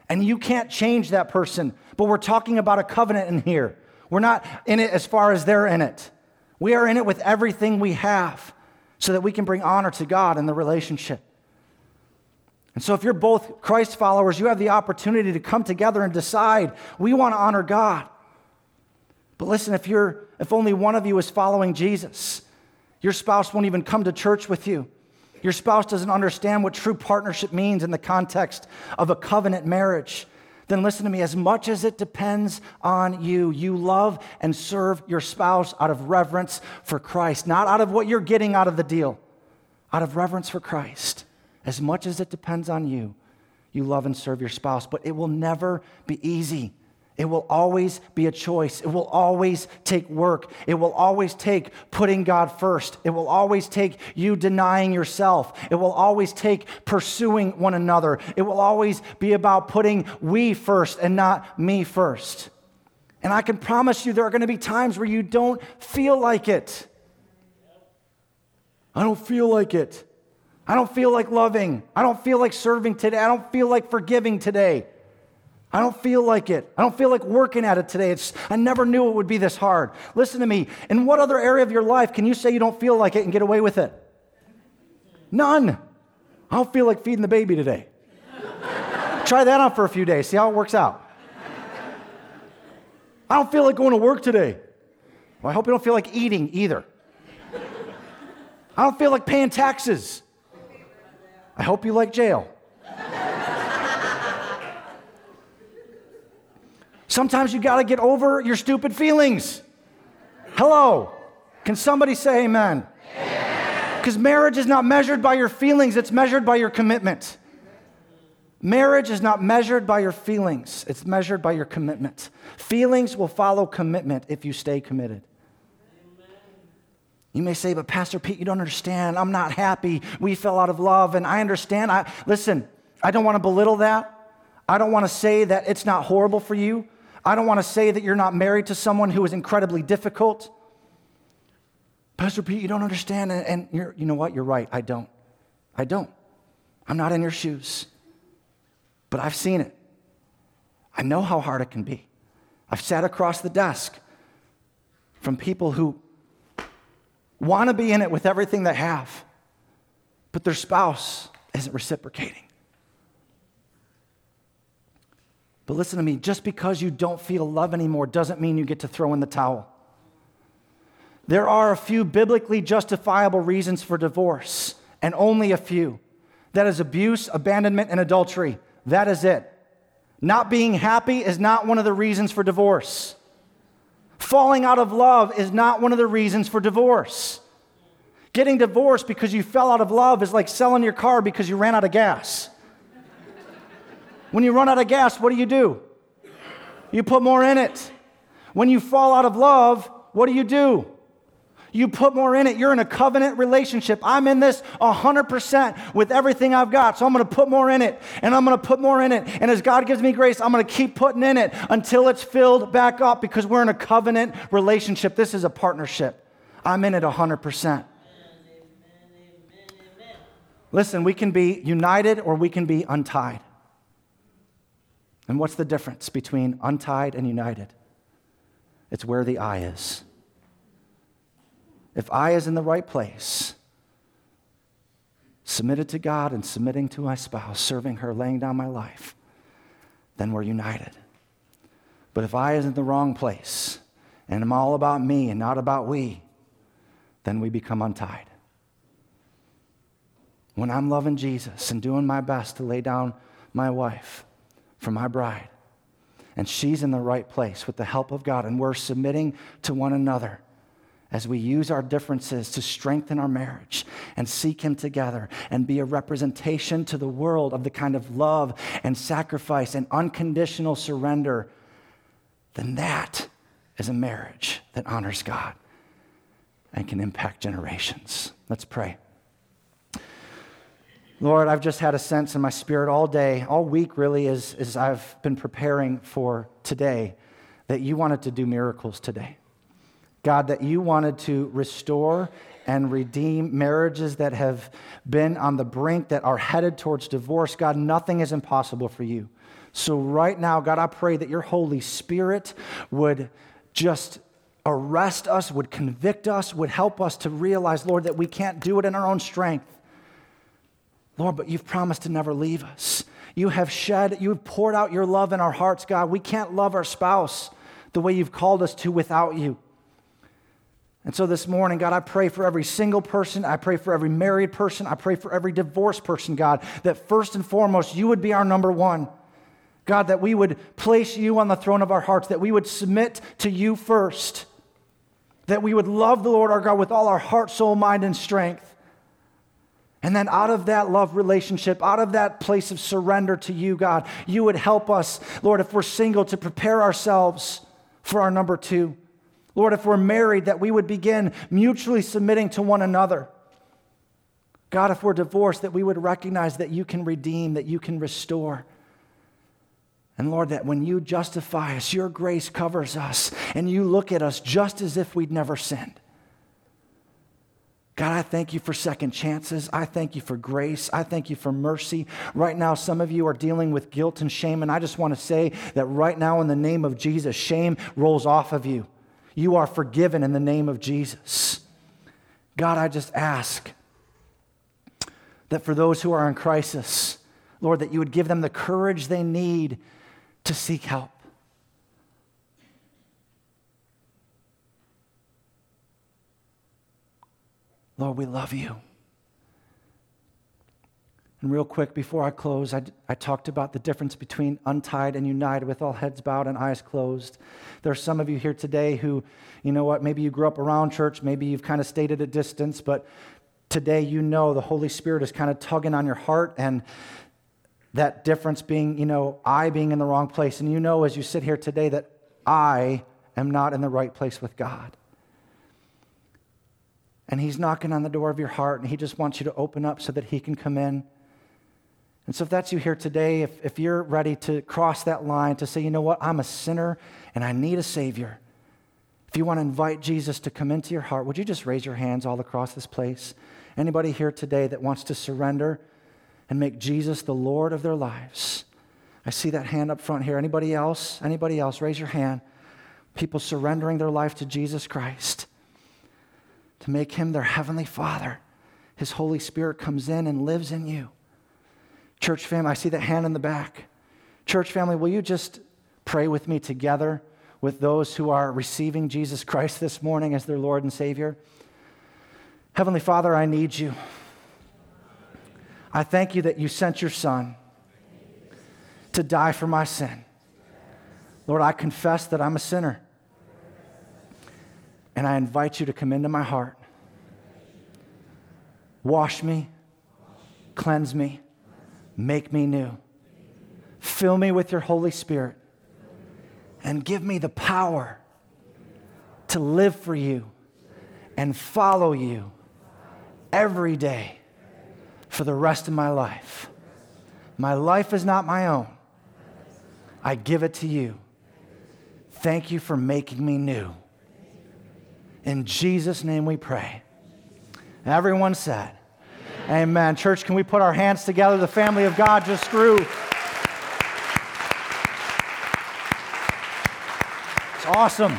And you can't change that person. But we're talking about a covenant in here. We're not in it as far as they're in it. We are in it with everything we have so that we can bring honor to God in the relationship. And so, if you're both Christ followers, you have the opportunity to come together and decide we want to honor God. But listen, if, you're, if only one of you is following Jesus, your spouse won't even come to church with you. Your spouse doesn't understand what true partnership means in the context of a covenant marriage. Then listen to me, as much as it depends on you, you love and serve your spouse out of reverence for Christ, not out of what you're getting out of the deal, out of reverence for Christ. As much as it depends on you, you love and serve your spouse, but it will never be easy. It will always be a choice. It will always take work. It will always take putting God first. It will always take you denying yourself. It will always take pursuing one another. It will always be about putting we first and not me first. And I can promise you there are going to be times where you don't feel like it. I don't feel like it. I don't feel like loving. I don't feel like serving today. I don't feel like forgiving today. I don't feel like it. I don't feel like working at it today. It's, I never knew it would be this hard. Listen to me. In what other area of your life can you say you don't feel like it and get away with it? None. I don't feel like feeding the baby today. Try that out for a few days. See how it works out. I don't feel like going to work today. Well, I hope you don't feel like eating either. I don't feel like paying taxes. I hope you like jail. Sometimes you got to get over your stupid feelings. Hello. Can somebody say amen? Because marriage is not measured by your feelings, it's measured by your commitment. Marriage is not measured by your feelings, it's measured by your commitment. Feelings will follow commitment if you stay committed. You may say, but Pastor Pete, you don't understand. I'm not happy. We fell out of love. And I understand. I, listen, I don't want to belittle that. I don't want to say that it's not horrible for you. I don't want to say that you're not married to someone who is incredibly difficult. Pastor Pete, you don't understand. And, and you know what? You're right. I don't. I don't. I'm not in your shoes. But I've seen it. I know how hard it can be. I've sat across the desk from people who want to be in it with everything they have, but their spouse isn't reciprocating. But listen to me just because you don't feel love anymore doesn't mean you get to throw in the towel. There are a few biblically justifiable reasons for divorce, and only a few. That is abuse, abandonment, and adultery. That is it. Not being happy is not one of the reasons for divorce. Falling out of love is not one of the reasons for divorce. Getting divorced because you fell out of love is like selling your car because you ran out of gas. When you run out of gas, what do you do? You put more in it. When you fall out of love, what do you do? You put more in it. You're in a covenant relationship. I'm in this 100% with everything I've got. So I'm going to put more in it and I'm going to put more in it. And as God gives me grace, I'm going to keep putting in it until it's filled back up because we're in a covenant relationship. This is a partnership. I'm in it 100%. Listen, we can be united or we can be untied. And what's the difference between untied and united? It's where the I is. If I is in the right place, submitted to God and submitting to my spouse, serving her, laying down my life, then we're united. But if I is in the wrong place and I'm all about me and not about we, then we become untied. When I'm loving Jesus and doing my best to lay down my wife for my bride, and she's in the right place with the help of God, and we're submitting to one another as we use our differences to strengthen our marriage and seek Him together and be a representation to the world of the kind of love and sacrifice and unconditional surrender, then that is a marriage that honors God and can impact generations. Let's pray. Lord, I've just had a sense in my spirit all day, all week really, as, as I've been preparing for today, that you wanted to do miracles today. God, that you wanted to restore and redeem marriages that have been on the brink, that are headed towards divorce. God, nothing is impossible for you. So, right now, God, I pray that your Holy Spirit would just arrest us, would convict us, would help us to realize, Lord, that we can't do it in our own strength. Lord, but you've promised to never leave us. You have shed, you have poured out your love in our hearts, God. We can't love our spouse the way you've called us to without you. And so this morning, God, I pray for every single person. I pray for every married person. I pray for every divorced person, God, that first and foremost, you would be our number one. God, that we would place you on the throne of our hearts, that we would submit to you first, that we would love the Lord our God with all our heart, soul, mind, and strength. And then out of that love relationship, out of that place of surrender to you, God, you would help us, Lord, if we're single, to prepare ourselves for our number two. Lord, if we're married, that we would begin mutually submitting to one another. God, if we're divorced, that we would recognize that you can redeem, that you can restore. And Lord, that when you justify us, your grace covers us, and you look at us just as if we'd never sinned. God, I thank you for second chances. I thank you for grace. I thank you for mercy. Right now, some of you are dealing with guilt and shame, and I just want to say that right now, in the name of Jesus, shame rolls off of you. You are forgiven in the name of Jesus. God, I just ask that for those who are in crisis, Lord, that you would give them the courage they need to seek help. Lord, we love you. And real quick, before I close, I, I talked about the difference between untied and united with all heads bowed and eyes closed. There are some of you here today who, you know what, maybe you grew up around church, maybe you've kind of stayed at a distance, but today you know the Holy Spirit is kind of tugging on your heart and that difference being, you know, I being in the wrong place. And you know as you sit here today that I am not in the right place with God and He's knocking on the door of your heart, and He just wants you to open up so that He can come in. And so, if that's you here today, if, if you're ready to cross that line to say, you know what, I'm a sinner and I need a Savior, if you want to invite Jesus to come into your heart, would you just raise your hands all across this place? Anybody here today that wants to surrender and make Jesus the Lord of their lives? I see that hand up front here. Anybody else? Anybody else? Raise your hand. People surrendering their life to Jesus Christ to make him their heavenly Father. His Holy Spirit comes in and lives in you. Church family, I see that hand in the back. Church family, will you just pray with me together with those who are receiving Jesus Christ this morning as their Lord and Savior? Heavenly Father, I need you. I thank you that you sent your Son to die for my sin. Lord, I confess that I'm a sinner. And I invite you to come into my heart. Wash me, cleanse me, make me new. Fill me with your Holy Spirit and give me the power to live for you and follow you every day for the rest of my life. My life is not my own. I give it to you. Thank you for making me new. In Jesus' name we pray. Everyone said, Amen. Amen. Church, can we put our hands together? The family of God just grew. It's awesome.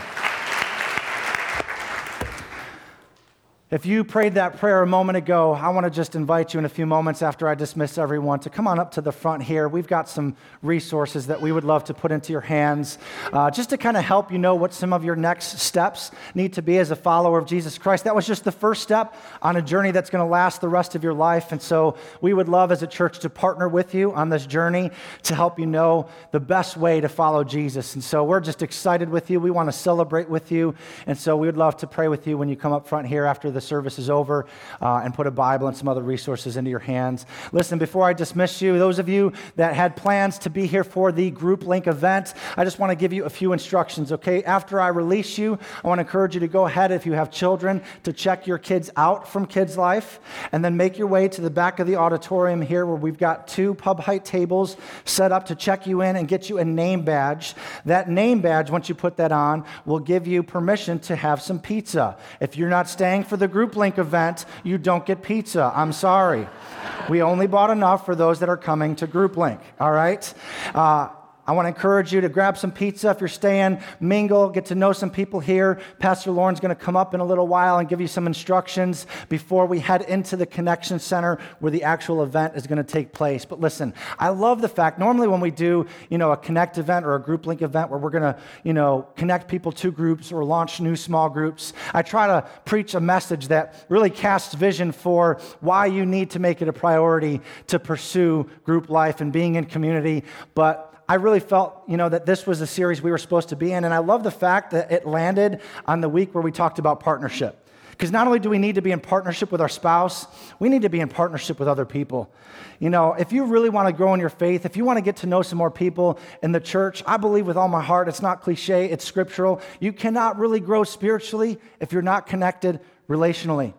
If you prayed that prayer a moment ago, I want to just invite you in a few moments after I dismiss everyone to come on up to the front here. We've got some resources that we would love to put into your hands uh, just to kind of help you know what some of your next steps need to be as a follower of Jesus Christ. That was just the first step on a journey that's going to last the rest of your life. And so we would love as a church to partner with you on this journey to help you know the best way to follow Jesus. And so we're just excited with you. We want to celebrate with you. And so we would love to pray with you when you come up front here after the service is over uh, and put a Bible and some other resources into your hands. Listen, before I dismiss you, those of you that had plans to be here for the group link event, I just want to give you a few instructions, okay? After I release you, I want to encourage you to go ahead, if you have children, to check your kids out from Kids Life, and then make your way to the back of the auditorium here where we've got two pub height tables set up to check you in and get you a name badge. That name badge, once you put that on, will give you permission to have some pizza. If you're not staying for the group link event, you don't get pizza. I'm sorry. we only bought enough for those that are coming to group link, all right? Uh, I want to encourage you to grab some pizza if you're staying, mingle, get to know some people here. Pastor Lauren's going to come up in a little while and give you some instructions before we head into the connection center where the actual event is going to take place. But listen, I love the fact normally when we do, you know, a connect event or a group link event where we're going to, you know, connect people to groups or launch new small groups, I try to preach a message that really casts vision for why you need to make it a priority to pursue group life and being in community, but I really felt, you know, that this was the series we were supposed to be in. And I love the fact that it landed on the week where we talked about partnership. Because not only do we need to be in partnership with our spouse, we need to be in partnership with other people. You know, if you really want to grow in your faith, if you want to get to know some more people in the church, I believe with all my heart, it's not cliche, it's scriptural. You cannot really grow spiritually if you're not connected relationally.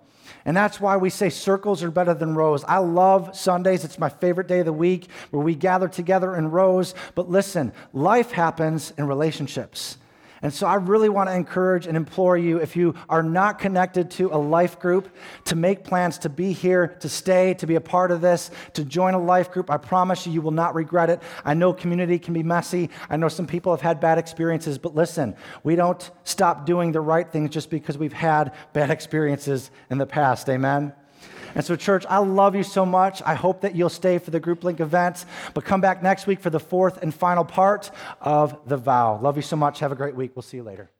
And that's why we say circles are better than rows. I love Sundays. It's my favorite day of the week where we gather together in rows. But listen, life happens in relationships. And so I really want to encourage and implore you, if you are not connected to a life group, to make plans to be here, to stay, to be a part of this, to join a life group. I promise you, you will not regret it. I know community can be messy. I know some people have had bad experiences, but listen, we don't stop doing the right things just because we've had bad experiences in the past. Amen? And so, church, I love you so much. I hope that you'll stay for the group link events, but come back next week for the fourth and final part of the vow. Love you so much. Have a great week. We'll see you later.